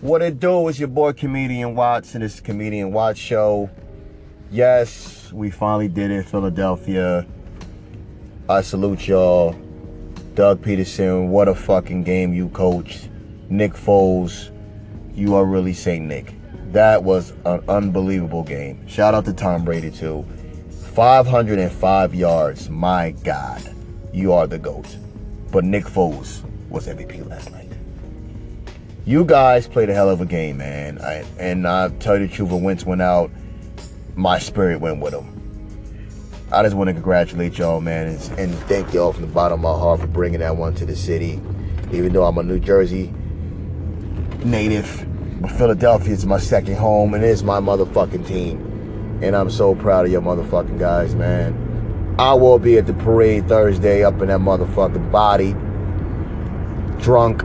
What it do is your boy Comedian Watts and this Comedian Watts show. Yes, we finally did it, Philadelphia. I salute y'all. Doug Pederson, what a fucking game you coached. Nick Foles, you are really Saint Nick. That was an unbelievable game. Shout out to Tom Brady too. 505 yards. My God, you are the GOAT. But Nick Foles was MVP last night. You guys played a hell of a game, man. I, and I tell you the truth, when Wentz went out, my spirit went with him. I just want to congratulate y'all, man, and, and thank y'all from the bottom of my heart for bringing that one to the city. Even though I'm a New Jersey native, but Philadelphia is my second home, and it's my motherfucking team. And I'm so proud of your motherfucking guys, man. I will be at the parade Thursday up in that motherfucking body, drunk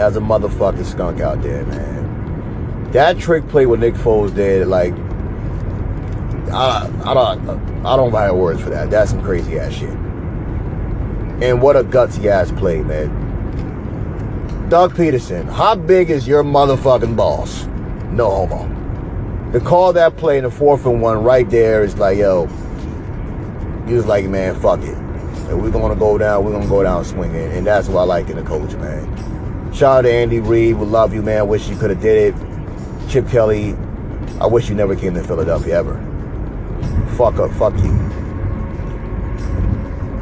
as a motherfucking skunk out there, man. That trick play with Nick Foles did, like, I, I don't, I don't have words for that. That's some crazy ass shit. And what a gutsy ass play, man. Doug Pederson, how big is your motherfucking balls? No homo. To call that play in the fourth and one right there is like, yo, he was like, man, fuck it. If we're gonna go down, we're gonna go down swinging, and that's what I like in the coach, man. Shout out to Andy Reid, we love you, man. Wish you could have did it. Chip Kelly, I wish you never came to Philadelphia ever. Fuck up, fuck you.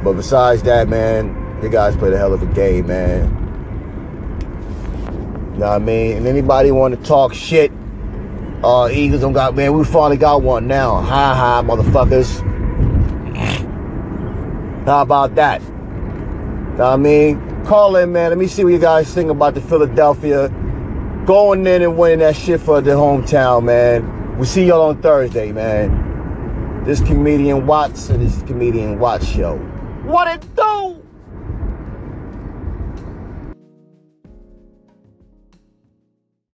But besides that, man, you guys played a hell of a game, man. You know what I mean? And anybody want to talk shit, uh, Eagles don't got, man, we finally got one now. Hi, hi, motherfuckers. How about that? Know what I mean? Call in, man. Let me see what you guys think about the Philadelphia going in and winning that shit for the hometown, man. We see y'all on Thursday, man. This comedian Watts and this comedian Watts show. What it do?